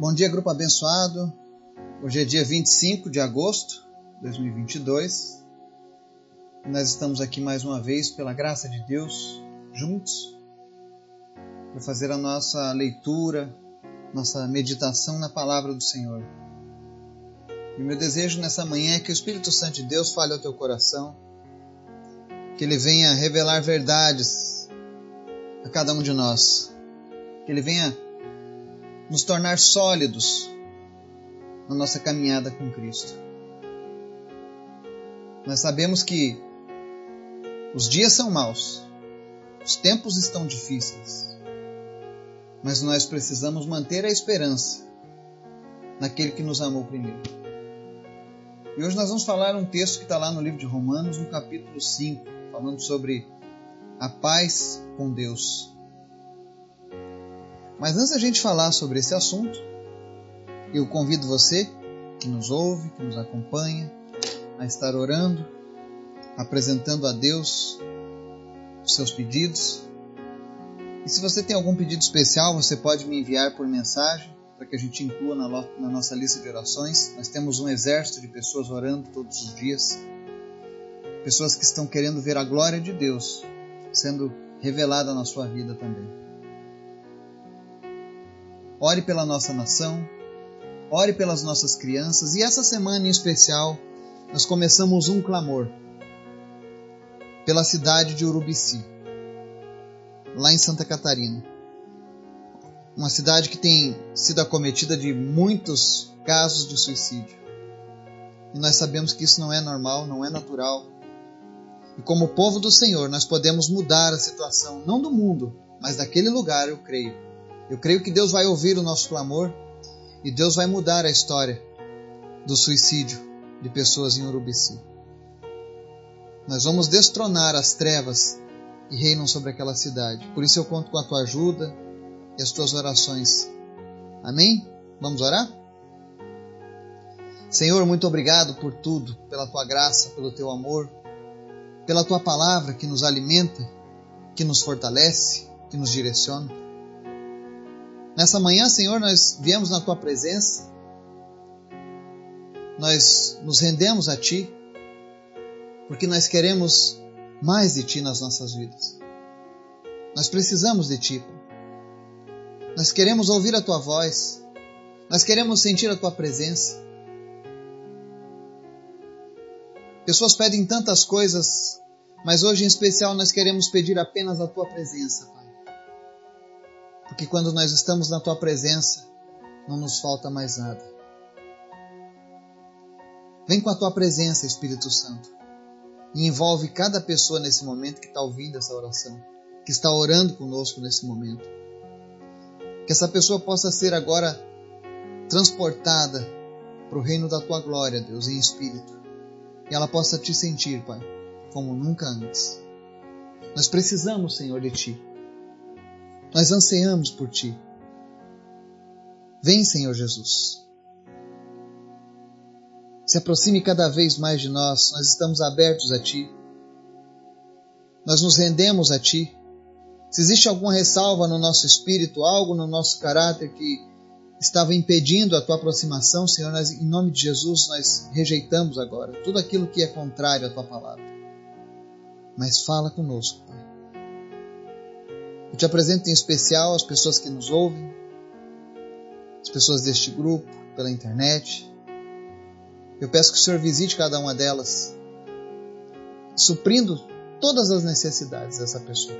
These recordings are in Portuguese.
Bom dia, grupo abençoado. Hoje é dia 25 de agosto de 2022. E nós estamos aqui mais uma vez, pela graça de Deus, juntos, para fazer a nossa leitura, nossa meditação na palavra do Senhor. E meu desejo nessa manhã é que o Espírito Santo de Deus fale ao teu coração, que ele venha revelar verdades a cada um de nós, que ele venha nos tornar sólidos na nossa caminhada com Cristo. Nós sabemos que os dias são maus, os tempos estão difíceis, mas nós precisamos manter a esperança naquele que nos amou primeiro. E hoje nós vamos falar um texto que está lá no livro de Romanos, no capítulo 5, falando sobre a paz com Deus. Mas antes da gente falar sobre esse assunto, eu convido você que nos ouve, que nos acompanha, a estar orando, apresentando a Deus os seus pedidos. E se você tem algum pedido especial, você pode me enviar por mensagem para que a gente inclua na, nossa lista de orações. Nós temos um exército de pessoas orando todos os dias, pessoas que estão querendo ver a glória de Deus sendo revelada na sua vida também. Ore pela nossa nação, ore pelas nossas crianças e essa semana em especial nós começamos um clamor pela cidade de Urubici, lá em Santa Catarina. Uma cidade que tem sido acometida de muitos casos de suicídio. E nós sabemos que isso não é normal, não é natural. E como povo do Senhor, nós podemos mudar a situação, não do mundo, mas daquele lugar, eu creio eu creio que Deus vai ouvir o nosso clamor e Deus vai mudar a história do suicídio de pessoas em Urubici. Nós vamos destronar as trevas que reinam sobre aquela cidade. Por isso eu conto com a tua ajuda e as tuas orações. Amém? Vamos orar? Senhor, muito obrigado por tudo, pela tua graça, pelo teu amor, pela tua palavra que nos alimenta, que nos fortalece, que nos direciona. Nessa manhã, Senhor, nós viemos na tua presença, nós nos rendemos a ti, porque nós queremos mais de ti nas nossas vidas. Nós precisamos de ti. Nós queremos ouvir a tua voz, nós queremos sentir a tua presença. Pessoas pedem tantas coisas, mas hoje em especial nós queremos pedir apenas a tua presença, porque quando nós estamos na tua presença, não nos falta mais nada. Vem com a tua presença, Espírito Santo, e envolve cada pessoa nesse momento que está ouvindo essa oração, que está orando conosco nesse momento. Que essa pessoa possa ser agora transportada para o reino da tua glória, Deus, em espírito. E ela possa te sentir, Pai, como nunca antes. Nós precisamos, Senhor, de Ti. Nós ansiamos por Ti. Vem, Senhor Jesus. Se aproxime cada vez mais de nós, nós estamos abertos a Ti. Nós nos rendemos a Ti. Se existe alguma ressalva no nosso espírito, algo no nosso caráter que estava impedindo a Tua aproximação, Senhor, nós, em nome de Jesus, nós rejeitamos agora tudo aquilo que é contrário à Tua palavra. Mas fala conosco, Pai. Te apresento em especial as pessoas que nos ouvem, as pessoas deste grupo, pela internet. Eu peço que o Senhor visite cada uma delas, suprindo todas as necessidades dessa pessoa.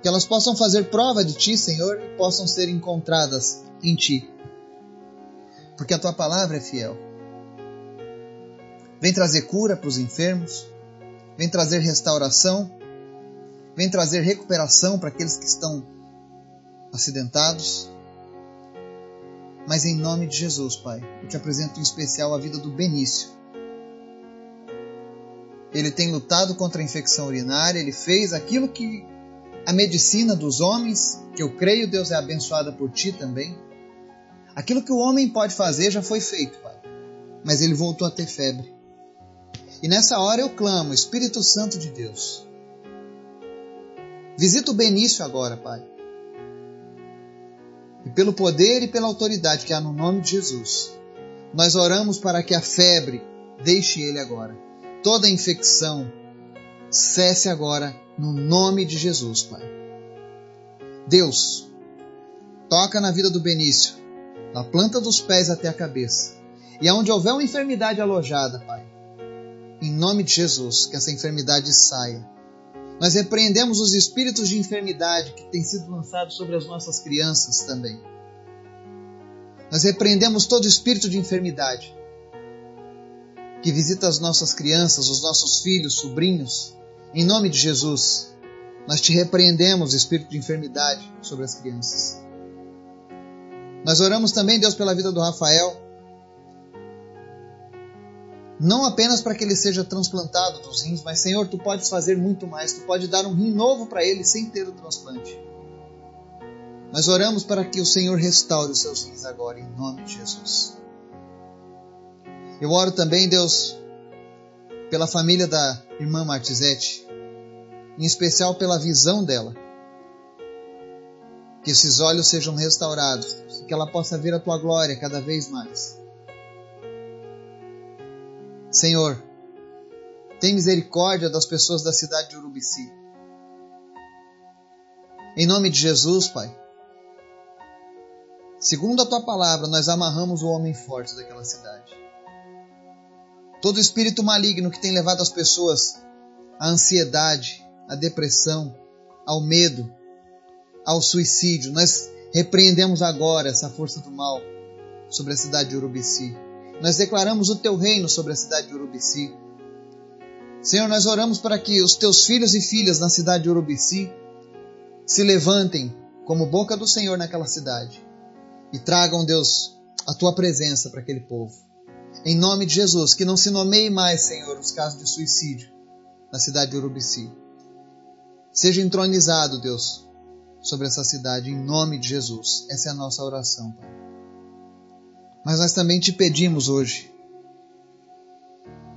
Que elas possam fazer prova de Ti, Senhor, e possam ser encontradas em Ti. Porque a Tua palavra é fiel. Vem trazer cura para os enfermos, vem trazer restauração vem trazer recuperação para aqueles que estão acidentados. Mas em nome de Jesus, Pai, eu te apresento em especial a vida do Benício. Ele tem lutado contra a infecção urinária, ele fez aquilo que a medicina dos homens, que eu creio Deus é abençoada por ti também. Aquilo que o homem pode fazer já foi feito, Pai. Mas ele voltou a ter febre. E nessa hora eu clamo, Espírito Santo de Deus, Visita o Benício agora, Pai. E pelo poder e pela autoridade que há no nome de Jesus, nós oramos para que a febre deixe ele agora. Toda infecção cesse agora no nome de Jesus, Pai. Deus, toca na vida do Benício, da planta dos pés até a cabeça. E aonde houver uma enfermidade alojada, Pai, em nome de Jesus, que essa enfermidade saia. Nós repreendemos os espíritos de enfermidade que têm sido lançados sobre as nossas crianças também. Nós repreendemos todo espírito de enfermidade que visita as nossas crianças, os nossos filhos, sobrinhos. Em nome de Jesus, nós te repreendemos espírito de enfermidade sobre as crianças. Nós oramos também, Deus, pela vida do Rafael. Não apenas para que ele seja transplantado dos rins, mas Senhor, tu podes fazer muito mais. Tu pode dar um rim novo para ele sem ter o transplante. Nós oramos para que o Senhor restaure os seus rins agora, em nome de Jesus. Eu oro também, Deus, pela família da irmã Martizete, em especial pela visão dela. Que esses olhos sejam restaurados, que ela possa ver a tua glória cada vez mais. Senhor, tem misericórdia das pessoas da cidade de Urubici. Em nome de Jesus, Pai, Segundo a tua palavra, nós amarramos o homem forte daquela cidade. Todo espírito maligno que tem levado as pessoas à ansiedade, à depressão, ao medo, ao suicídio, nós repreendemos agora essa força do mal sobre a cidade de Urubici. Nós declaramos o teu reino sobre a cidade de Urubici. Senhor, nós oramos para que os teus filhos e filhas na cidade de Urubici se levantem como boca do Senhor naquela cidade e tragam, Deus, a tua presença para aquele povo. Em nome de Jesus, que não se nomeie mais, Senhor, os casos de suicídio na cidade de Urubici. Seja entronizado, Deus, sobre essa cidade, em nome de Jesus. Essa é a nossa oração, Pai. Mas nós também te pedimos hoje.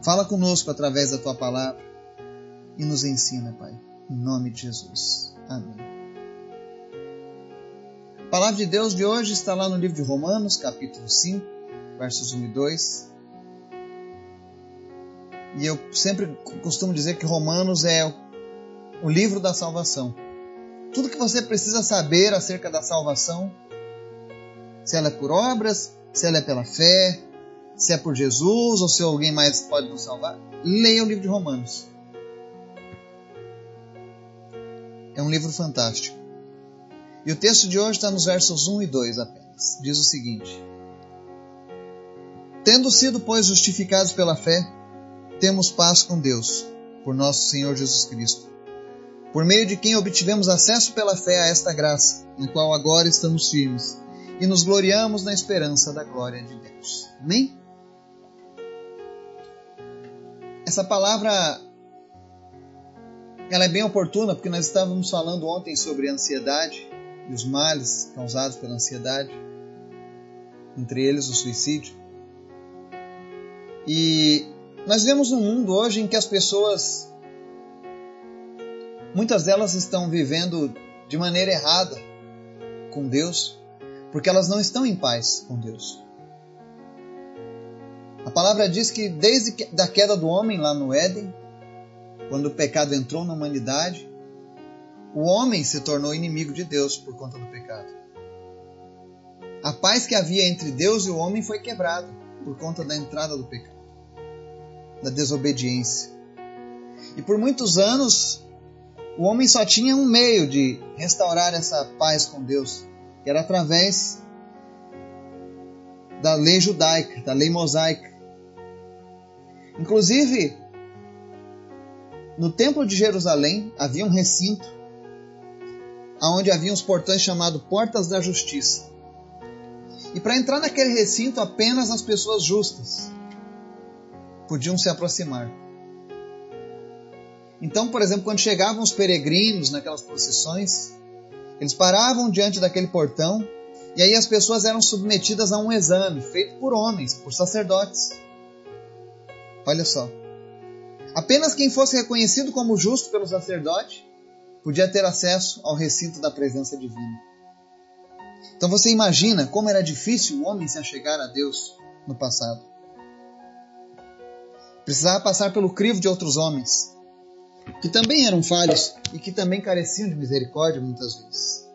Fala conosco através da tua palavra e nos ensina, Pai. Em nome de Jesus. Amém. A palavra de Deus de hoje está lá no livro de Romanos, capítulo 5, versos 1 e 2. E eu sempre costumo dizer que Romanos é o livro da salvação. Tudo que você precisa saber acerca da salvação, se ela é por obras, se ela é pela fé, se é por Jesus ou se alguém mais pode nos salvar, leia o livro de Romanos. É um livro fantástico. E o texto de hoje está nos versos 1 e 2 apenas. Diz o seguinte: Tendo sido, pois, justificados pela fé, temos paz com Deus, por nosso Senhor Jesus Cristo, por meio de quem obtivemos acesso pela fé a esta graça, na qual agora estamos firmes, e nos gloriamos na esperança da glória de Deus. Amém? Essa palavra ela é bem oportuna porque nós estávamos falando ontem sobre ansiedade e os males causados pela ansiedade, entre eles o suicídio. E nós vemos um mundo hoje em que as pessoas, muitas delas estão vivendo de maneira errada com Deus, porque elas não estão em paz com Deus. A palavra diz que desde a queda do homem lá no Éden, quando o pecado entrou na humanidade, o homem se tornou inimigo de Deus por conta do pecado. A paz que havia entre Deus e o homem foi quebrada por conta da entrada do pecado, da desobediência. E por muitos anos, o homem só tinha um meio de restaurar essa paz com Deus, que era através da lei judaica, da lei mosaica. Inclusive, no Templo de Jerusalém havia um recinto onde havia uns portões chamados Portas da Justiça. E para entrar naquele recinto, apenas as pessoas justas podiam se aproximar. Então, por exemplo, quando chegavam os peregrinos naquelas procissões, eles paravam diante daquele portão e aí as pessoas eram submetidas a um exame feito por homens, por sacerdotes. Olha só. Apenas quem fosse reconhecido como justo pelo sacerdote podia ter acesso ao recinto da presença divina. Então você imagina como era difícil o homem se achegar a Deus no passado. Precisava passar pelo crivo de outros homens, que também eram falhos e que também careciam de misericórdia muitas vezes.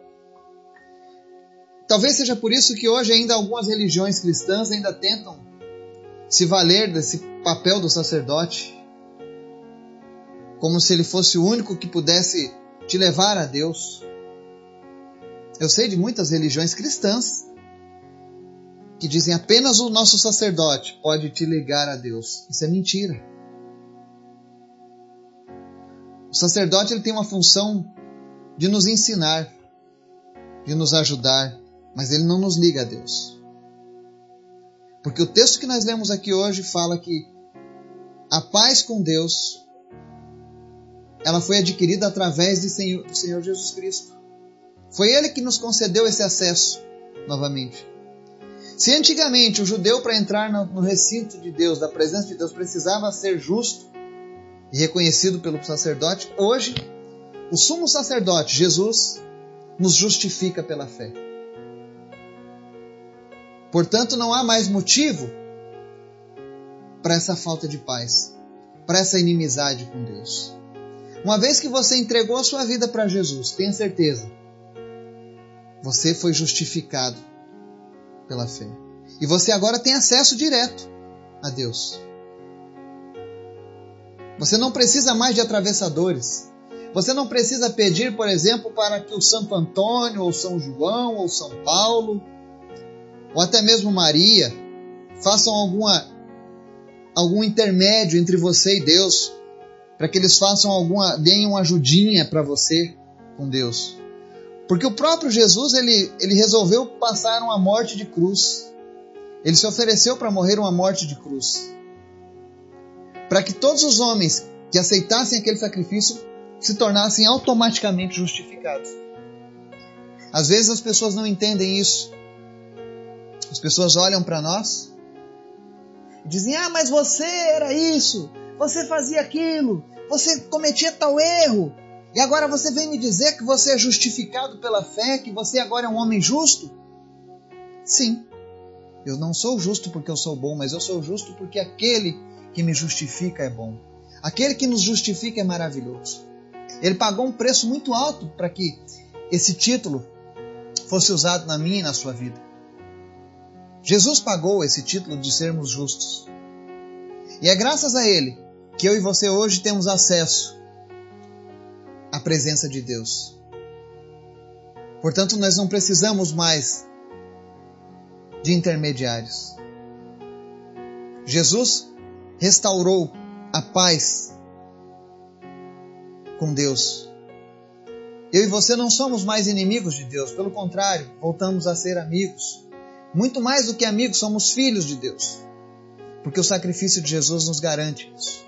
Talvez seja por isso que hoje ainda algumas religiões cristãs ainda tentam se valer desse papel do sacerdote, como se ele fosse o único que pudesse te levar a Deus. Eu sei de muitas religiões cristãs que dizem apenas o nosso sacerdote pode te ligar a Deus. Isso é mentira. O sacerdote ele tem uma função de nos ensinar, de nos ajudar, mas ele não nos liga a Deus. Porque o texto que nós lemos aqui hoje fala que a paz com Deus ela foi adquirida através de Senhor, do Senhor Jesus Cristo. Foi ele que nos concedeu esse acesso novamente. Se antigamente o judeu, para entrar no recinto de Deus, da presença de Deus, precisava ser justo e reconhecido pelo sacerdote, hoje o sumo sacerdote, Jesus, nos justifica pela fé. Portanto, não há mais motivo para essa falta de paz, para essa inimizade com Deus. Uma vez que você entregou a sua vida para Jesus, tenha certeza, você foi justificado pela fé. E você agora tem acesso direto a Deus. Você não precisa mais de atravessadores. Você não precisa pedir, por exemplo, para que o Santo Antônio, ou São João, ou São Paulo, ou até mesmo Maria, façam alguma, algum intermédio entre você e Deus, para que eles façam alguma, deem uma ajudinha para você com Deus. Porque o próprio Jesus, ele, ele resolveu passar uma morte de cruz. Ele se ofereceu para morrer uma morte de cruz. Para que todos os homens que aceitassem aquele sacrifício se tornassem automaticamente justificados. Às vezes as pessoas não entendem isso. As pessoas olham para nós e dizem: Ah, mas você era isso, você fazia aquilo, você cometia tal erro, e agora você vem me dizer que você é justificado pela fé, que você agora é um homem justo? Sim. Eu não sou justo porque eu sou bom, mas eu sou justo porque aquele que me justifica é bom. Aquele que nos justifica é maravilhoso. Ele pagou um preço muito alto para que esse título fosse usado na minha e na sua vida. Jesus pagou esse título de sermos justos. E é graças a Ele que eu e você hoje temos acesso a presença de Deus. Portanto, nós não precisamos mais de intermediários. Jesus restaurou a paz com Deus. Eu e você não somos mais inimigos de Deus, pelo contrário, voltamos a ser amigos. Muito mais do que amigos, somos filhos de Deus, porque o sacrifício de Jesus nos garante isso.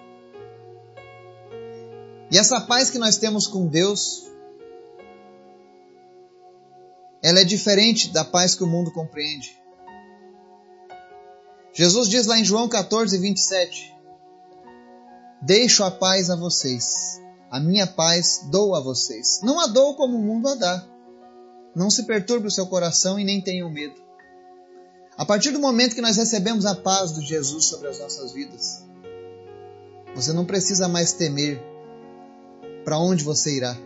E essa paz que nós temos com Deus, ela é diferente da paz que o mundo compreende. Jesus diz lá em João 14, 27: Deixo a paz a vocês, a minha paz dou a vocês. Não a dou como o mundo a dá. Não se perturbe o seu coração e nem tenham medo. A partir do momento que nós recebemos a paz de Jesus sobre as nossas vidas, você não precisa mais temer para onde você irá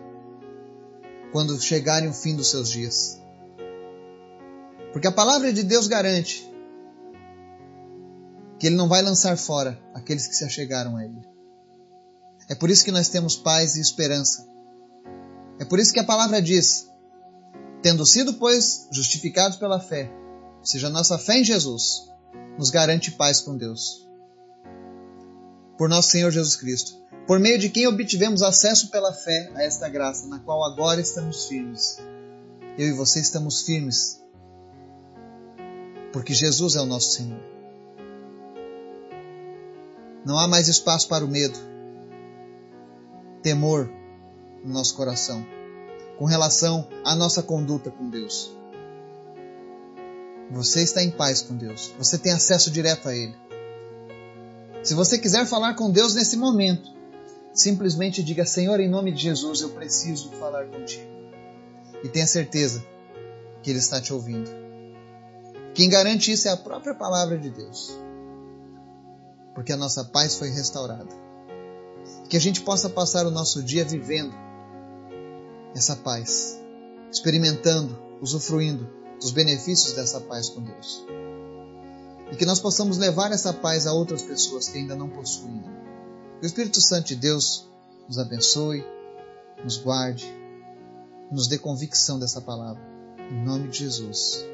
quando chegarem o fim dos seus dias. Porque a palavra de Deus garante que Ele não vai lançar fora aqueles que se achegaram a Ele. É por isso que nós temos paz e esperança. É por isso que a palavra diz: tendo sido, pois, justificados pela fé, ou seja, nossa fé em Jesus, nos garante paz com Deus. Por nosso Senhor Jesus Cristo por meio de quem obtivemos acesso pela fé a esta graça, na qual agora estamos firmes. Eu e você estamos firmes, porque Jesus é o nosso Senhor. Não há mais espaço para o medo, temor no nosso coração, com relação à nossa conduta com Deus. Você está em paz com Deus, você tem acesso direto a Ele. Se você quiser falar com Deus nesse momento, Simplesmente diga: Senhor, em nome de Jesus, eu preciso falar contigo. E tenha certeza que Ele está te ouvindo. Quem garante isso é a própria palavra de Deus. Porque a nossa paz foi restaurada. Que a gente possa passar o nosso dia vivendo essa paz, experimentando, usufruindo dos benefícios dessa paz com Deus. E que nós possamos levar essa paz a outras pessoas que ainda não possuem. Que o Espírito Santo de Deus nos abençoe, nos guarde, nos dê convicção dessa palavra. Em nome de Jesus.